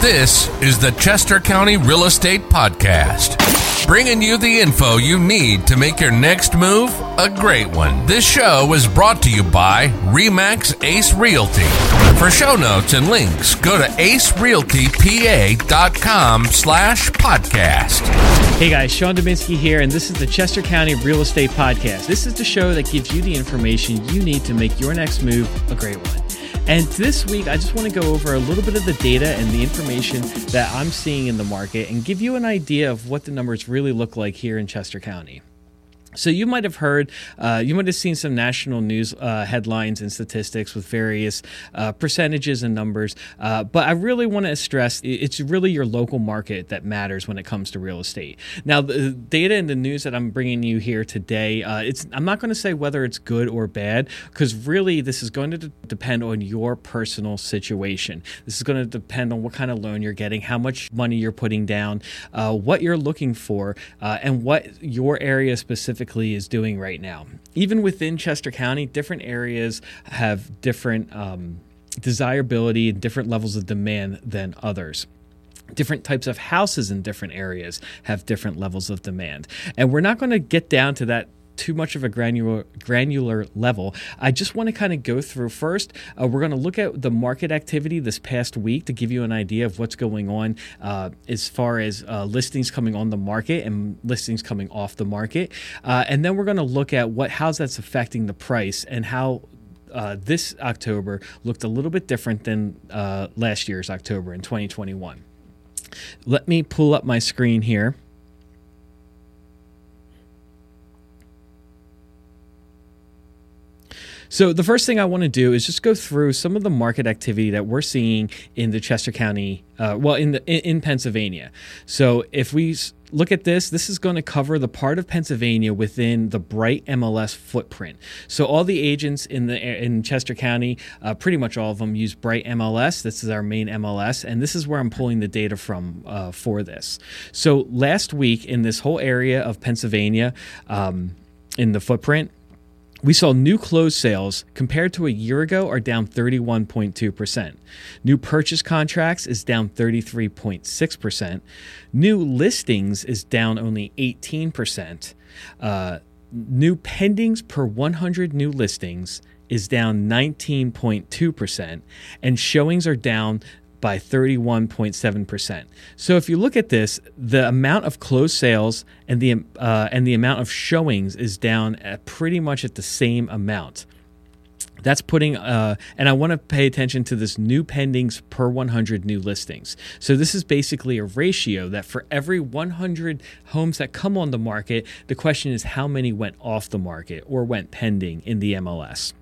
This is the Chester County Real Estate Podcast, bringing you the info you need to make your next move a great one. This show is brought to you by Remax Ace Realty. For show notes and links, go to acerealtypa.com slash podcast. Hey guys, Sean Dominski here, and this is the Chester County Real Estate Podcast. This is the show that gives you the information you need to make your next move a great one. And this week, I just want to go over a little bit of the data and the information that I'm seeing in the market and give you an idea of what the numbers really look like here in Chester County. So you might have heard, uh, you might have seen some national news uh, headlines and statistics with various uh, percentages and numbers. Uh, but I really want to stress it's really your local market that matters when it comes to real estate. Now, the data and the news that I'm bringing you here today, uh, it's I'm not going to say whether it's good or bad because really this is going to d- depend on your personal situation. This is going to depend on what kind of loan you're getting, how much money you're putting down, uh, what you're looking for, and what your area specifically specifically is doing right now. Even within Chester County, different areas have different um, desirability and different levels of demand than others different types of houses in different areas have different levels of demand. And we're not going to get down to that too much of a granular granular level. I just want to kind of go through first. Uh, we're going to look at the market activity this past week to give you an idea of what's going on uh, as far as uh, listings coming on the market and listings coming off the market, uh, and then we're going to look at what how's that's affecting the price and how uh, this October looked a little bit different than uh, last year's October in 2021. Let me pull up my screen here. So, the first thing I want to do is just go through some of the market activity that we're seeing in the Chester County, uh, well, in the in, Pennsylvania. So, if we look at this, this is going to cover the part of Pennsylvania within the Bright MLS footprint. So all the agents in the in Chester County, uh, pretty much all of them use Bright MLS. This is our main MLS, and this is where I'm pulling the data from uh, for this. So last week in this whole area of Pennsylvania, um, in the footprint, we saw new closed sales compared to a year ago are down 31.2%. New purchase contracts is down 33.6%. New listings is down only 18%. Uh, new pendings per 100 new listings is down 19.2%. And showings are down by 31.7%. So if you look at this, the amount of closed sales and the uh, and the amount of showings is down at pretty much at the same amount. That's putting, uh, and I want to pay attention to this new pendings per 100 new listings. So, this is basically a ratio that for every 100 homes that come on the market, the question is how many went off the market or went pending in the MLS.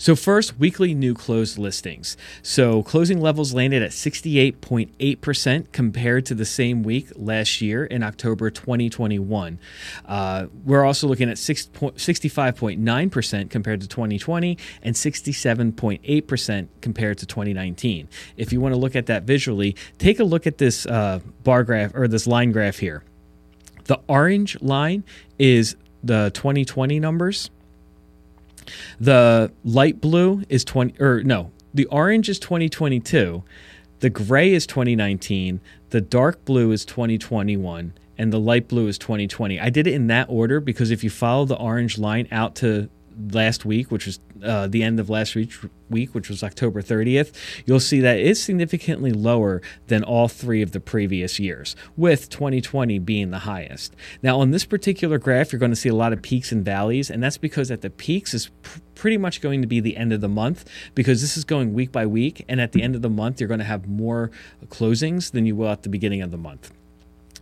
So, first, weekly new closed listings. So, closing levels landed at 68.8% compared to the same week last year in October 2021. Uh, we're also looking at 65.9% compared to 2020 and 67.8% compared to 2019. If you want to look at that visually, take a look at this uh, bar graph or this line graph here. The orange line is the 2020 numbers the light blue is 20 or no, the orange is 2022. The gray is 2019, the dark blue is 2021, and the light blue is 2020. I did it in that order because if you follow the orange line out to last week, which was uh, the end of last week, week, which was October 30th, you'll see that it's significantly lower than all three of the previous years, with 2020 being the highest. Now, on this particular graph, you're going to see a lot of peaks and valleys, and that's because at the peaks is pr- pretty much going to be the end of the month because this is going week by week, and at the end of the month, you're going to have more closings than you will at the beginning of the month.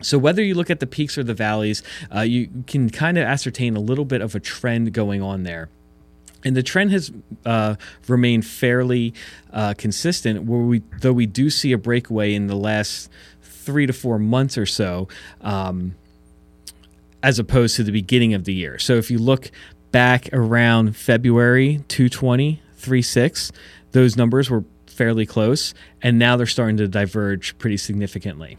So, whether you look at the peaks or the valleys, uh, you can kind of ascertain a little bit of a trend going on there. And the trend has uh, remained fairly uh, consistent, where we, though we do see a breakaway in the last three to four months or so, um, as opposed to the beginning of the year. So, if you look back around February 220, 36, those numbers were fairly close, and now they're starting to diverge pretty significantly.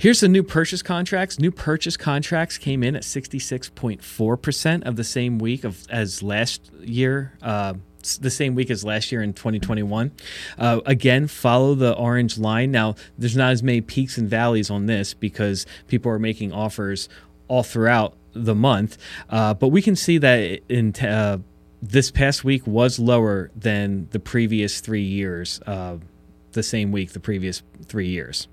Here's the new purchase contracts. New purchase contracts came in at 66.4% of the same week of as last year, uh, the same week as last year in 2021. Uh, again, follow the orange line. Now, there's not as many peaks and valleys on this because people are making offers all throughout the month, uh, but we can see that in uh, this past week was lower than the previous three years, uh, the same week the previous three years.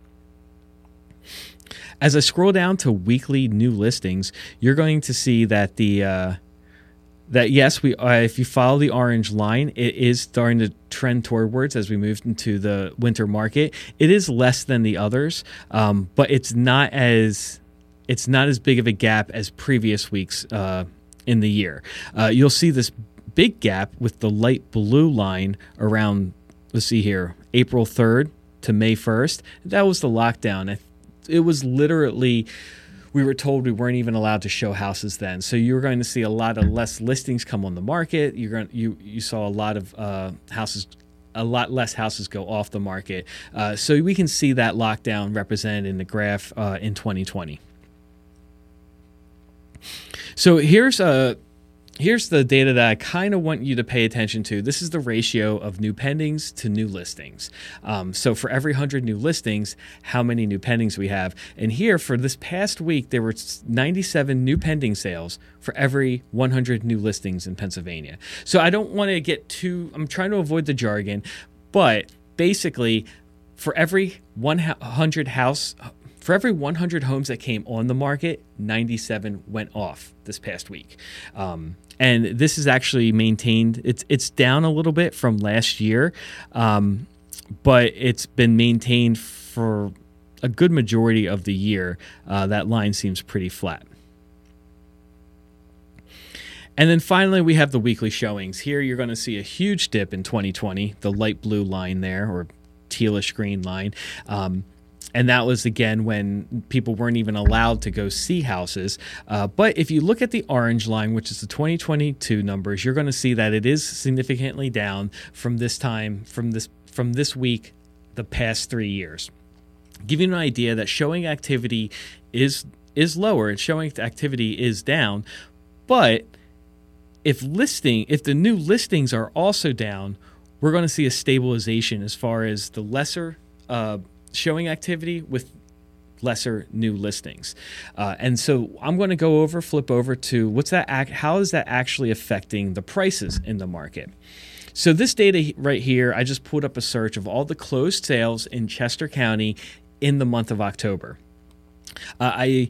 As I scroll down to weekly new listings, you're going to see that the uh, that yes, we uh, if you follow the orange line, it is starting to trend towards as we move into the winter market. It is less than the others, um, but it's not as it's not as big of a gap as previous weeks uh, in the year. Uh, you'll see this big gap with the light blue line around. Let's see here, April third to May first. That was the lockdown. It was literally we were told we weren't even allowed to show houses then. So you were going to see a lot of less listings come on the market. You're going you you saw a lot of uh, houses. A lot less houses go off the market. Uh, so we can see that lockdown represented in the graph uh, in 2020. So here's a here's the data that I kind of want you to pay attention to. This is the ratio of new pendings to new listings. Um, so for every 100 new listings, how many new pendings we have. And here for this past week, there were 97 new pending sales for every 100 new listings in Pennsylvania. So I don't want to get too, I'm trying to avoid the jargon, but basically, for every 100 house for every 100 homes that came on the market, 97 went off this past week. Um, and this is actually maintained. It's it's down a little bit from last year, um, but it's been maintained for a good majority of the year. Uh, that line seems pretty flat. And then finally, we have the weekly showings. Here, you're going to see a huge dip in 2020, the light blue line there, or tealish green line. Um, and that was again when people weren't even allowed to go see houses. Uh, but if you look at the orange line, which is the 2022 numbers, you're going to see that it is significantly down from this time, from this from this week, the past three years. Give you an idea that showing activity is is lower and showing activity is down, but if listing if the new listings are also down, we're going to see a stabilization as far as the lesser uh, showing activity with lesser new listings. Uh, and so I'm going to go over, flip over to what's that, act, how is that actually affecting the prices in the market? So this data right here, I just put up a search of all the closed sales in Chester County in the month of October. Uh, I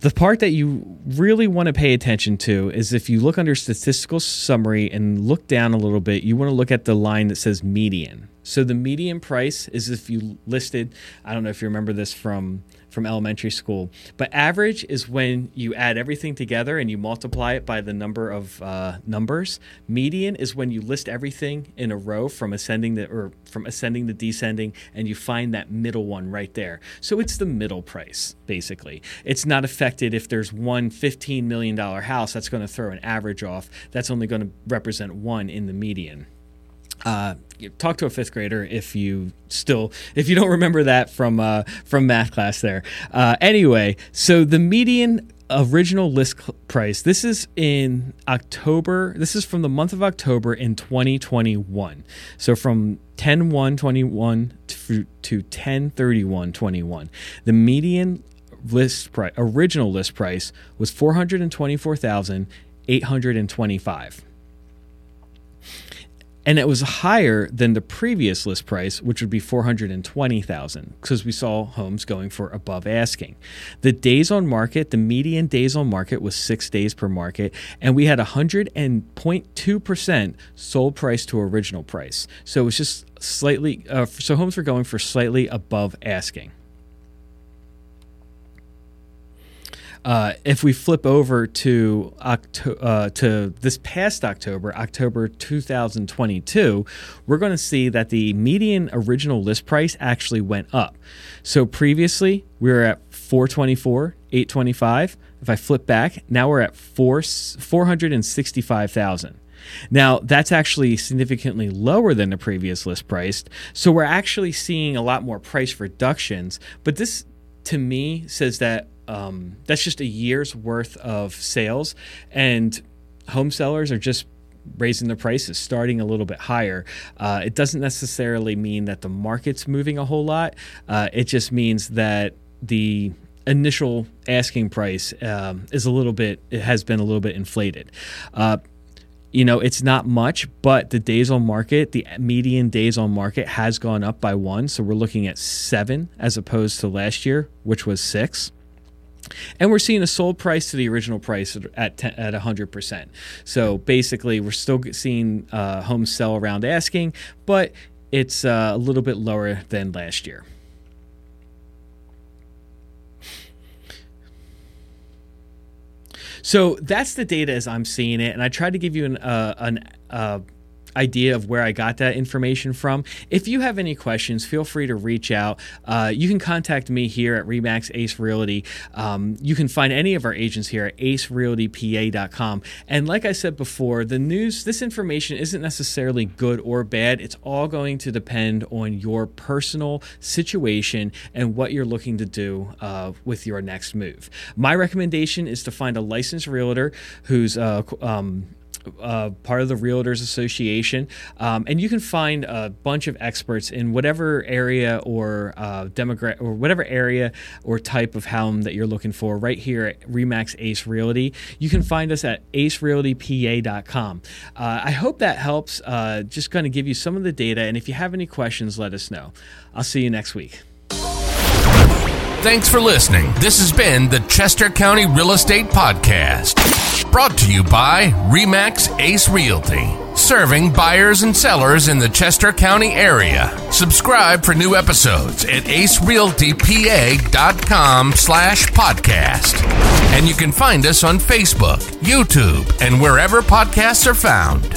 the part that you really want to pay attention to is if you look under statistical summary and look down a little bit, you want to look at the line that says median. So the median price is if you listed, I don't know if you remember this from from elementary school, but average is when you add everything together and you multiply it by the number of uh, numbers. Median is when you list everything in a row from ascending the or from ascending to descending, and you find that middle one right there. So it's the middle price basically. It's not affected if there's one $15 million house that's going to throw an average off. That's only going to represent one in the median uh, talk to a fifth grader if you still if you don't remember that from uh, from math class there. Uh, anyway, so the median original list price this is in october this is from the month of october in 2021 so from 10 1 21 to, to 10 31 21 the median list price original list price was 424825 and it was higher than the previous list price, which would be 420,000 because we saw homes going for above asking. The days on market, the median days on market was 6 days per market and we had 100.2% sold price to original price. So it was just slightly uh, so homes were going for slightly above asking. Uh, if we flip over to Octo- uh, to this past October, October 2022, we're going to see that the median original list price actually went up. So previously we were at 424, 825. If I flip back, now we're at four 465,000. Now, that's actually significantly lower than the previous list price. So we're actually seeing a lot more price reductions. But this, to me, says that um, that's just a year's worth of sales, and home sellers are just raising their prices, starting a little bit higher. Uh, it doesn't necessarily mean that the market's moving a whole lot. Uh, it just means that the initial asking price um, is a little bit, it has been a little bit inflated. Uh, you know, it's not much, but the days on market, the median days on market has gone up by one. So we're looking at seven as opposed to last year, which was six. And we're seeing a sold price to the original price at 10, at 100%. So basically, we're still seeing uh, homes sell around asking, but it's uh, a little bit lower than last year. So that's the data as I'm seeing it, and I tried to give you an uh, an uh, idea of where I got that information from. If you have any questions, feel free to reach out. Uh, you can contact me here at Remax Ace Realty. Um, you can find any of our agents here at acerealtypa.com. And like I said before, the news, this information isn't necessarily good or bad. It's all going to depend on your personal situation and what you're looking to do uh, with your next move. My recommendation is to find a licensed realtor who's uh, um, uh, part of the Realtors Association, um, and you can find a bunch of experts in whatever area or uh, demographic or whatever area or type of home that you're looking for. Right here at Remax Ace Realty, you can find us at acerealtypa.com. Uh, I hope that helps. Uh, just going to give you some of the data, and if you have any questions, let us know. I'll see you next week. Thanks for listening. This has been the Chester County Real Estate Podcast. Brought to you by REMAX Ace Realty, serving buyers and sellers in the Chester County area. Subscribe for new episodes at acerealtypa.com slash podcast. And you can find us on Facebook, YouTube, and wherever podcasts are found.